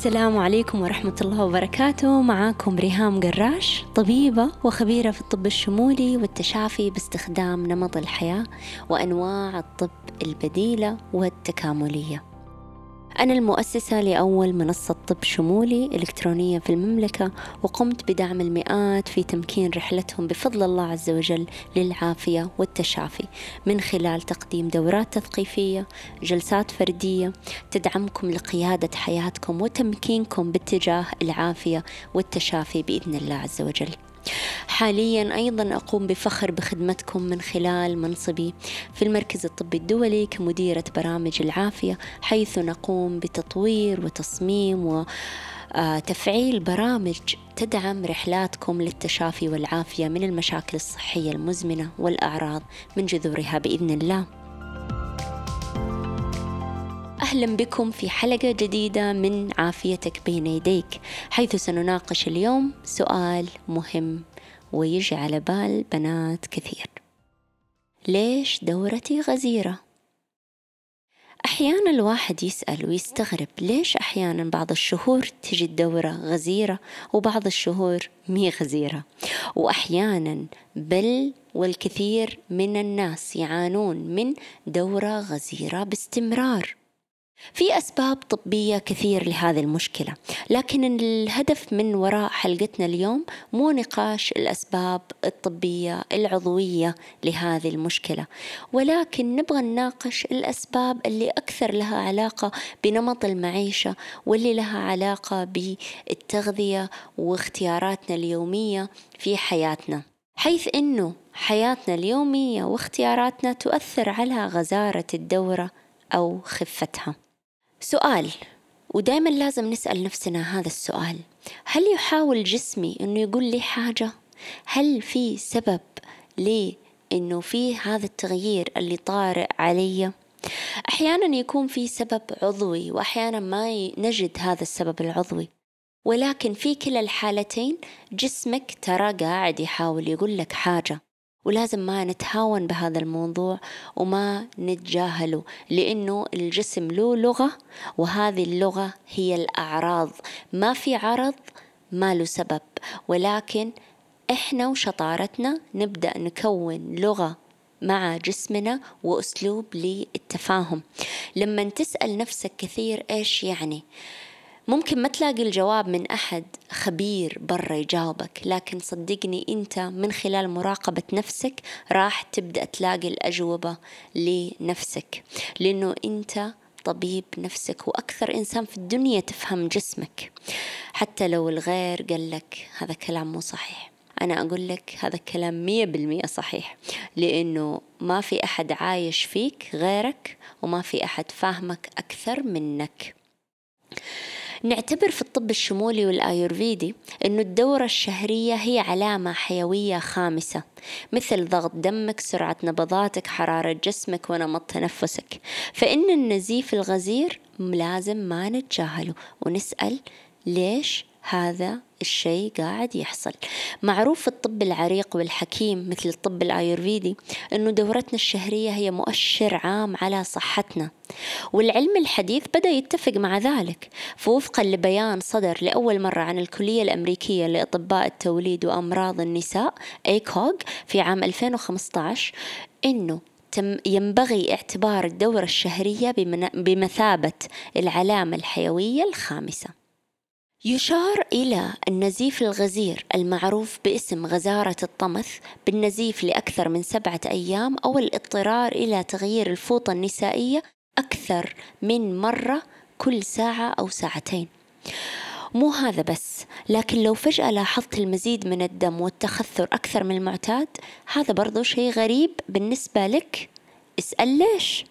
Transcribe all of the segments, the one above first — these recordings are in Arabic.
السلام عليكم ورحمة الله وبركاته. معاكم ريهام قراش طبيبة وخبيرة في الطب الشمولي والتشافي باستخدام نمط الحياة وأنواع الطب البديلة والتكاملية. أنا المؤسسة لأول منصة طب شمولي إلكترونية في المملكة وقمت بدعم المئات في تمكين رحلتهم بفضل الله عز وجل للعافية والتشافي. من خلال تقديم دورات تثقيفية جلسات فردية تدعمكم لقيادة حياتكم وتمكينكم باتجاه العافية والتشافي بإذن الله عز وجل. حاليا أيضا أقوم بفخر بخدمتكم من خلال منصبي في المركز الطبي الدولي كمديرة برامج العافية حيث نقوم بتطوير وتصميم و تفعيل برامج تدعم رحلاتكم للتشافي والعافية من المشاكل الصحية المزمنة والأعراض من جذورها بإذن الله. أهلا بكم في حلقة جديدة من عافيتك بين يديك. حيث سنناقش اليوم سؤال مهم ويجي على بال بنات كثير. ليش دورتي غزيرة؟ أحيانا الواحد يسأل ويستغرب ليش أحيانا بعض الشهور تجي الدورة غزيرة وبعض الشهور مي غزيرة؟ وأحيانا بل والكثير من الناس يعانون من دورة غزيرة باستمرار. في أسباب طبية كثير لهذه المشكلة، لكن الهدف من وراء حلقتنا اليوم مو نقاش الأسباب الطبية العضوية لهذه المشكلة، ولكن نبغى نناقش الأسباب اللي أكثر لها علاقة بنمط المعيشة واللي لها علاقة بالتغذية واختياراتنا اليومية في حياتنا. حيث إنه حياتنا اليومية واختياراتنا تؤثر على غزارة الدورة أو خفتها سؤال ودائما لازم نسأل نفسنا هذا السؤال هل يحاول جسمي أنه يقول لي حاجة؟ هل في سبب لي أنه في هذا التغيير اللي طارئ علي؟ أحيانا يكون في سبب عضوي وأحيانا ما نجد هذا السبب العضوي ولكن في كلا الحالتين جسمك ترى قاعد يحاول يقول لك حاجة ولازم ما نتهاون بهذا الموضوع وما نتجاهله لأنه الجسم له لغة وهذه اللغة هي الأعراض. ما في عرض ما له سبب ولكن إحنا وشطارتنا نبدأ نكون لغة مع جسمنا وأسلوب للتفاهم. لما تسأل نفسك كثير إيش يعني؟ ممكن ما تلاقي الجواب من أحد خبير برا يجاوبك لكن صدقني أنت من خلال مراقبة نفسك راح تبدأ تلاقي الأجوبة لنفسك لأنه أنت طبيب نفسك وأكثر إنسان في الدنيا تفهم جسمك. حتى لو الغير قال لك هذا كلام مو صحيح. أنا أقول لك هذا الكلام مية بالمية صحيح لأنه ما في أحد عايش فيك غيرك وما في أحد فاهمك أكثر منك. نعتبر في الطب الشمولي والآيورفيدي أن الدورة الشهرية هي علامة حيوية خامسة مثل ضغط دمك سرعة نبضاتك حرارة جسمك ونمط تنفسك. فإن النزيف الغزير لازم ما نتجاهله ونسأل ليش؟ هذا الشيء قاعد يحصل. معروف في الطب العريق والحكيم مثل الطب الآيورفيدي أنه دورتنا الشهرية هي مؤشر عام على صحتنا. والعلم الحديث بدأ يتفق مع ذلك. فوفقا لبيان صدر لأول مرة عن الكلية الأمريكية لأطباء التوليد وأمراض النساء أيكوغ في عام 2015 أنه ينبغي اعتبار الدورة الشهرية بمثابة العلامة الحيوية الخامسة. يشار إلى النزيف الغزير المعروف باسم غزارة الطمث بالنزيف لأكثر من سبعة أيام أو الاضطرار إلى تغيير الفوطة النسائية أكثر من مرة كل ساعة أو ساعتين. مو هذا بس لكن لو فجأة لاحظت المزيد من الدم والتخثر أكثر من المعتاد هذا برضو شيء غريب بالنسبة لك. اسأل ليش؟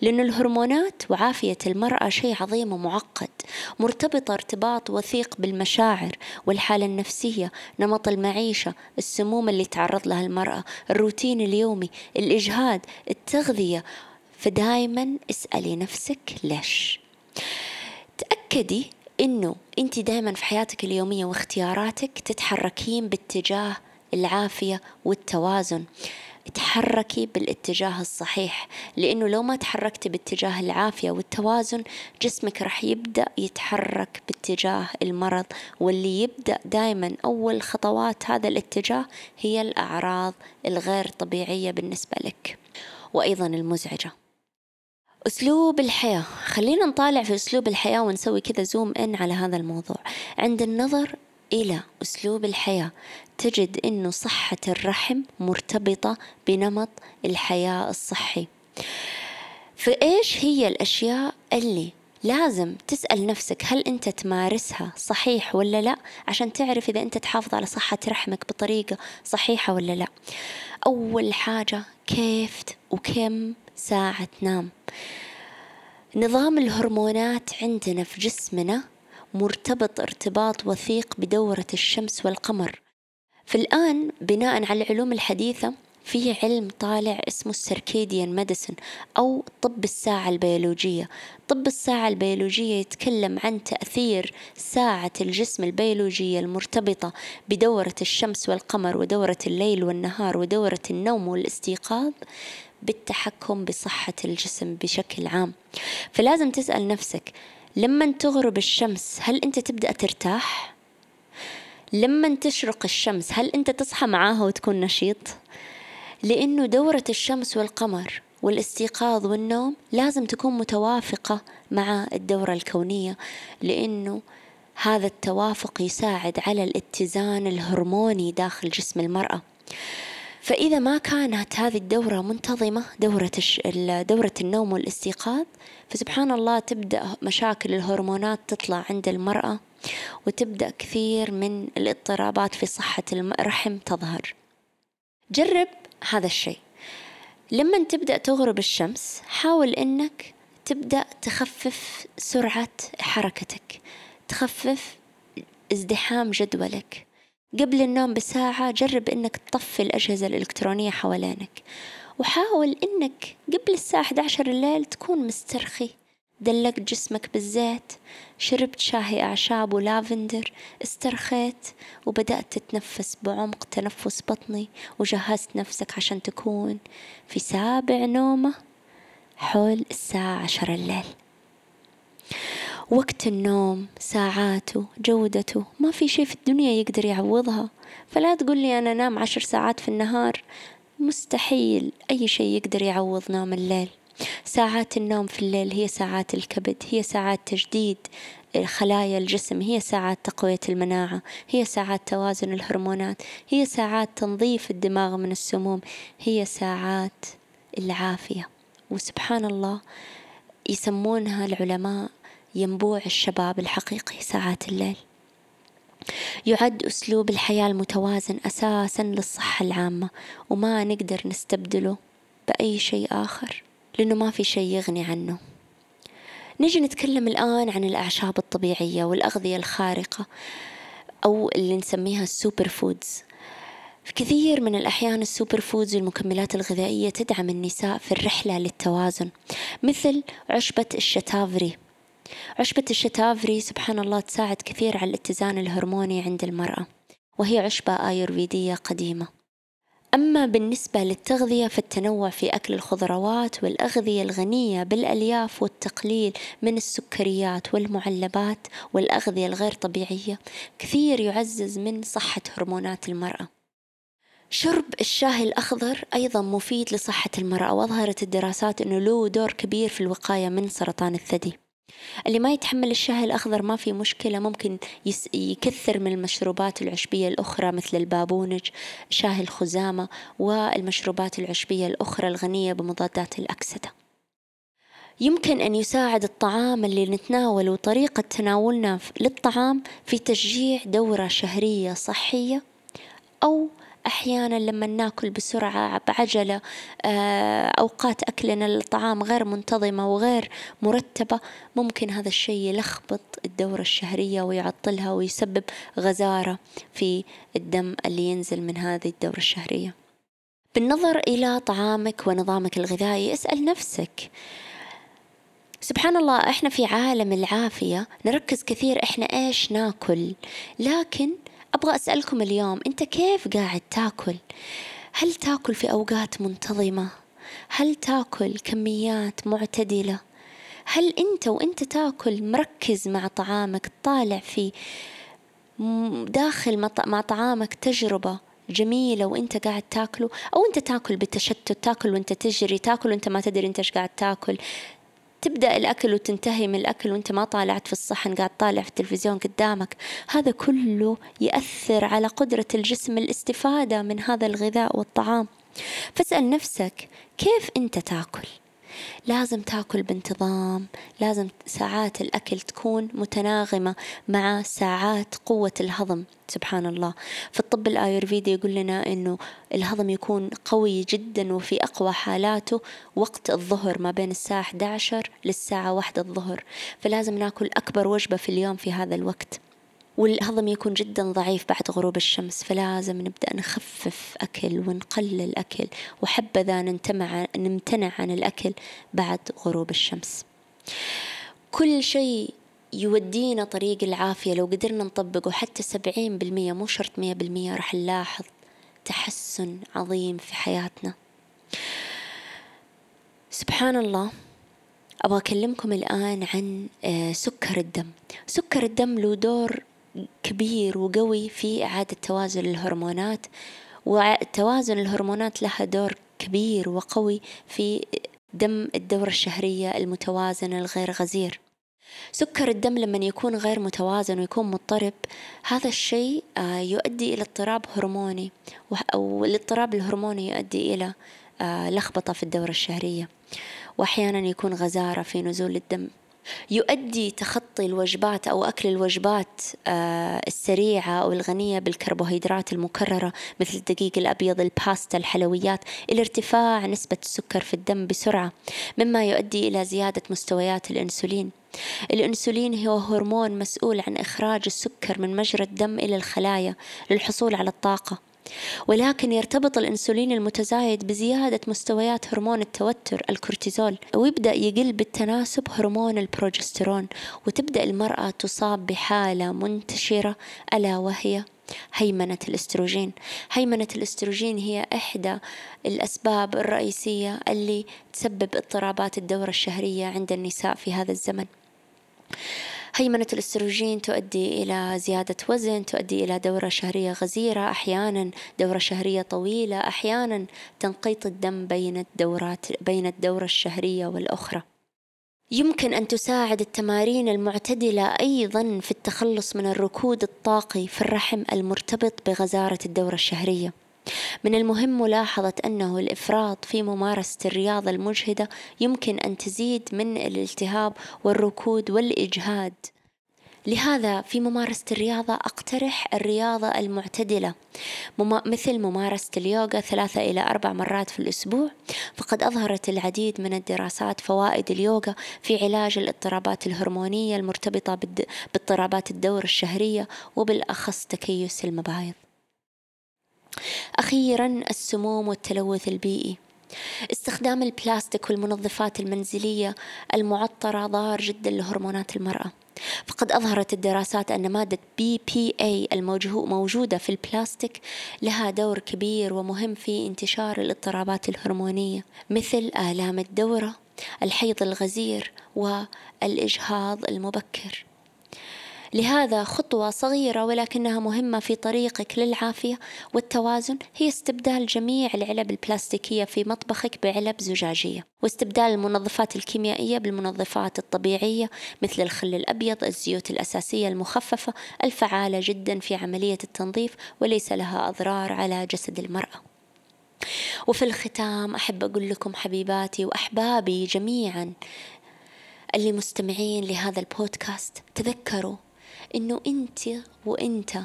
لأن الهرمونات وعافية المرأة شيء عظيم ومعقد مرتبطة ارتباط وثيق بالمشاعر والحالة النفسية نمط المعيشة السموم اللي تعرض لها المرأة الروتين اليومي الإجهاد التغذية. فدايما اسألي نفسك ليش؟ تأكدي إنه أنت دائما في حياتك اليومية واختياراتك تتحركين باتجاه العافية والتوازن. تحركي بالاتجاه الصحيح لأنه لو ما تحركتي باتجاه العافية والتوازن جسمك راح يبدأ يتحرك باتجاه المرض واللي يبدأ دائما أول خطوات هذا الاتجاه هي الأعراض الغير طبيعية بالنسبة لك. وأيضا المزعجة. أسلوب الحياة. خلينا نطالع في أسلوب الحياة ونسوي كذا زوم إن على هذا الموضوع. عند النظر إلى أسلوب الحياة. تجد أنه صحة الرحم مرتبطة بنمط الحياة الصحي. فإيش هي الأشياء اللي لازم تسأل نفسك هل أنت تمارسها صحيح ولا لا؟ عشان تعرف إذا أنت تحافظ على صحة رحمك بطريقة صحيحة ولا لا. أول حاجة كيف وكم ساعة تنام. نظام الهرمونات عندنا في جسمنا مرتبط ارتباط وثيق بدورة الشمس والقمر. فالآن بناء على العلوم الحديثة في علم طالع اسمه السيركيديان ميديسن أو طب الساعة البيولوجية. طب الساعة البيولوجية يتكلم عن تأثير ساعة الجسم البيولوجية المرتبطة بدورة الشمس والقمر ودورة الليل والنهار ودورة النوم والاستيقاظ بالتحكم بصحة الجسم بشكل عام. فلازم تسأل نفسك لما تغرب الشمس هل أنت تبدأ ترتاح؟ لما تشرق الشمس هل أنت تصحى معاها وتكون نشيط؟ لأنه دورة الشمس والقمر والاستيقاظ والنوم لازم تكون متوافقة مع الدورة الكونية لأنه هذا التوافق يساعد على الاتزان الهرموني داخل جسم المرأة فإذا ما كانت هذه الدورة منتظمة دورة دورة النوم والاستيقاظ فسبحان الله تبدأ مشاكل الهرمونات تطلع عند المرأة وتبدأ كثير من الاضطرابات في صحة الرحم تظهر. جرب هذا الشيء. لما تبدأ تغرب الشمس حاول إنك تبدأ تخفف سرعة حركتك تخفف ازدحام جدولك. قبل النوم بساعة جرب إنك تطفي الأجهزة الإلكترونية حوالينك وحاول إنك قبل الساعة 11 الليل تكون مسترخي. دلقت جسمك بالزيت شربت شاهي أعشاب ولافندر استرخيت وبدأت تتنفس بعمق تنفس بطني وجهزت نفسك عشان تكون في سابع نومة حول الساعة عشر الليل. وقت النوم ساعاته جودته ما في شيء في الدنيا يقدر يعوضها. فلا تقول لي أنا نام عشر ساعات في النهار. مستحيل أي شيء يقدر يعوض نوم الليل. ساعات النوم في الليل هي ساعات الكبد هي ساعات تجديد خلايا الجسم هي ساعات تقوية المناعة هي ساعات توازن الهرمونات هي ساعات تنظيف الدماغ من السموم هي ساعات العافية. وسبحان الله يسمونها العلماء ينبوع الشباب الحقيقي ساعات الليل. يعد أسلوب الحياة المتوازن أساسا للصحة العامة وما نقدر نستبدله بأي شيء آخر لأنه ما في شيء يغني عنه. نجي نتكلم الآن عن الأعشاب الطبيعية والأغذية الخارقة أو اللي نسميها ال superfoods. في كثير من الأحيان ال superfoods والمكملات الغذائية تدعم النساء في الرحلة للتوازن مثل عشبة الشتافاري عشبة الشتافاري سبحان الله تساعد كثير على الاتزان الهرموني عند المرأة وهي عشبة آيورفيدية قديمة. أما بالنسبة للتغذية فالتنوع في أكل الخضروات والأغذية الغنية بالألياف والتقليل من السكريات والمعلبات والأغذية الغير طبيعية كثير يعزز من صحة هرمونات المرأة. شرب الشاي الأخضر أيضا مفيد لصحة المرأة وأظهرت الدراسات أنه له دور كبير في الوقاية من سرطان الثدي. اللي ما يتحمل الشاي الأخضر ما في مشكلة ممكن يس يكثر من المشروبات العشبية الأخرى مثل البابونج شاي الخزامة والمشروبات العشبية الأخرى الغنية بمضادات الأكسدة. يمكن أن يساعد الطعام اللي نتناوله وطريقة تناولنا للطعام في تشجيع دورة شهرية صحية أو أحيانا لما ناكل بسرعة بعجلة آه، أوقات أكلنا الطعام غير منتظمة وغير مرتبة ممكن هذا الشيء يلخبط الدورة الشهرية ويعطلها ويسبب غزارة في الدم اللي ينزل من هذه الدورة الشهرية. بالنظر إلى طعامك ونظامك الغذائي اسأل نفسك. سبحان الله إحنا في عالم العافية نركز كثير إحنا إيش ناكل. لكن أبغى أسألكم اليوم أنت كيف قاعد تاكل؟ هل تاكل في أوقات منتظمة؟ هل تاكل كميات معتدلة؟ هل أنت وأنت تاكل مركز مع طعامك طالع في داخل مع طعامك تجربة جميلة وأنت قاعد تاكله أو أنت تاكل بالتشتت تاكل وأنت تجري تاكل وأنت ما تدري أنت إيش قاعد تاكل تبدأ الأكل وتنتهي من الأكل وأنت ما طالعت في الصحن قاعد طالع في التلفزيون قدامك. هذا كله يأثر على قدرة الجسم الاستفادة من هذا الغذاء والطعام. فاسأل نفسك كيف أنت تأكل؟ لازم تاكل بانتظام لازم ساعات الأكل تكون متناغمة مع ساعات قوة الهضم سبحان الله. في الطب الآيورفيدي يقول لنا أنه الهضم يكون قوي جدا وفي أقوى حالاته وقت الظهر ما بين الساعة 11 للساعة 1 الظهر. فلازم ناكل أكبر وجبة في اليوم في هذا الوقت. والهضم يكون جدا ضعيف بعد غروب الشمس فلازم نبدأ نخفف أكل ونقلل أكل. وحبذا نمتنع, عن الأكل بعد غروب الشمس. كل شيء يودينا طريق العافية. لو قدرنا نطبقه حتى سبعين بالمية مو شرط مية بالمية راح نلاحظ تحسن عظيم في حياتنا. سبحان الله. أبغى أكلمكم الآن عن آه، سكر الدم. سكر الدم له دور كبير وقوي في إعادة توازن الهرمونات وتوازن الهرمونات لها دور كبير وقوي في دم الدورة الشهرية المتوازن الغير غزير. سكر الدم لما يكون غير متوازن ويكون مضطرب هذا الشيء آه، يؤدي إلى اضطراب هرموني أو الاضطراب الهرموني يؤدي إلى آه، لخبطة في الدورة الشهرية وأحيانا يكون غزارة في نزول الدم. يؤدي تخطي الوجبات أو أكل الوجبات آه، السريعة أو الغنية بالكربوهيدرات المكررة مثل الدقيق الأبيض الباستا الحلويات إلى ارتفاع نسبة السكر في الدم بسرعة مما يؤدي إلى زيادة مستويات الأنسولين. الأنسولين هو هرمون مسؤول عن إخراج السكر من مجرى الدم إلى الخلايا للحصول على الطاقة. ولكن يرتبط الأنسولين المتزايد بزيادة مستويات هرمون التوتر الكورتيزول. ويبدأ يقل بالتناسب هرمون البروجسترون وتبدأ المرأة تصاب بحالة منتشرة ألا وهي هيمنة الإستروجين. هيمنة الإستروجين هي إحدى الأسباب الرئيسية اللي تسبب اضطرابات الدورة الشهرية عند النساء في هذا الزمن. هيمنة الأستروجين تؤدي إلى زيادة وزن تؤدي إلى دورة شهرية غزيرة أحيانا دورة شهرية طويلة أحيانا تنقيط الدم بين الدورات بين الدورة الشهرية والأخرى. يمكن أن تساعد التمارين المعتدلة أيضا في التخلص من الركود الطاقي في الرحم المرتبط بغزارة الدورة الشهرية. من المهم ملاحظة أنه الإفراط في ممارسة الرياضة المجهدة يمكن أن تزيد من الالتهاب والركود والإجهاد. لهذا في ممارسة الرياضة أقترح الرياضة المعتدلة. مثل ممارسة اليوغا ثلاثة إلى أربع مرات في الأسبوع فقد أظهرت العديد من الدراسات فوائد اليوغا في علاج الاضطرابات الهرمونية المرتبطة باضطرابات الدورة الشهرية وبالأخص تكيس المبايض. أخيرا السموم والتلوث البيئي. استخدام البلاستيك والمنظفات المنزلية المعطرة ضار جدا لهرمونات المرأة. فقد أظهرت الدراسات أن مادة اي الموجودة في البلاستيك لها دور كبير ومهم في انتشار الاضطرابات الهرمونية مثل آلام الدورة الحيض الغزير والإجهاض المبكر. لهذا خطوة صغيرة ولكنها مهمة في طريقك للعافية والتوازن هي استبدال جميع العلب البلاستيكية في مطبخك بعلب زجاجية واستبدال المنظفات الكيميائية بالمنظفات الطبيعية مثل الخل الأبيض الزيوت الأساسية المخففة الفعالة جدا في عملية التنظيف وليس لها أضرار على جسد المرأة. وفي الختام أحب أقول لكم حبيباتي وأحبابي جميعا اللي مستمعين لهذا البودكاست تذكروا إنه أنت وأنت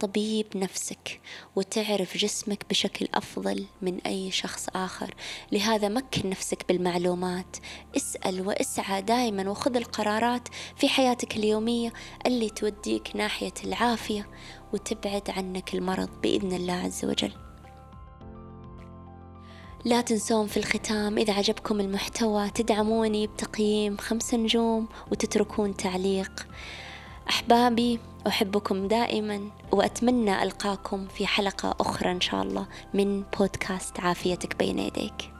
طبيب نفسك وتعرف جسمك بشكل أفضل من أي شخص آخر. لهذا مكن نفسك بالمعلومات. اسأل واسعى دائما وخذ القرارات في حياتك اليومية اللي توديك ناحية العافية وتبعد عنك المرض بإذن الله عز وجل. لا تنسون في الختام إذا عجبكم المحتوى تدعموني بتقييم خمس نجوم وتتركون تعليق. أحبابي أحبكم دائما وأتمنى ألقاكم في حلقة أخرى إن شاء الله من بودكاست عافيتك بين يديك.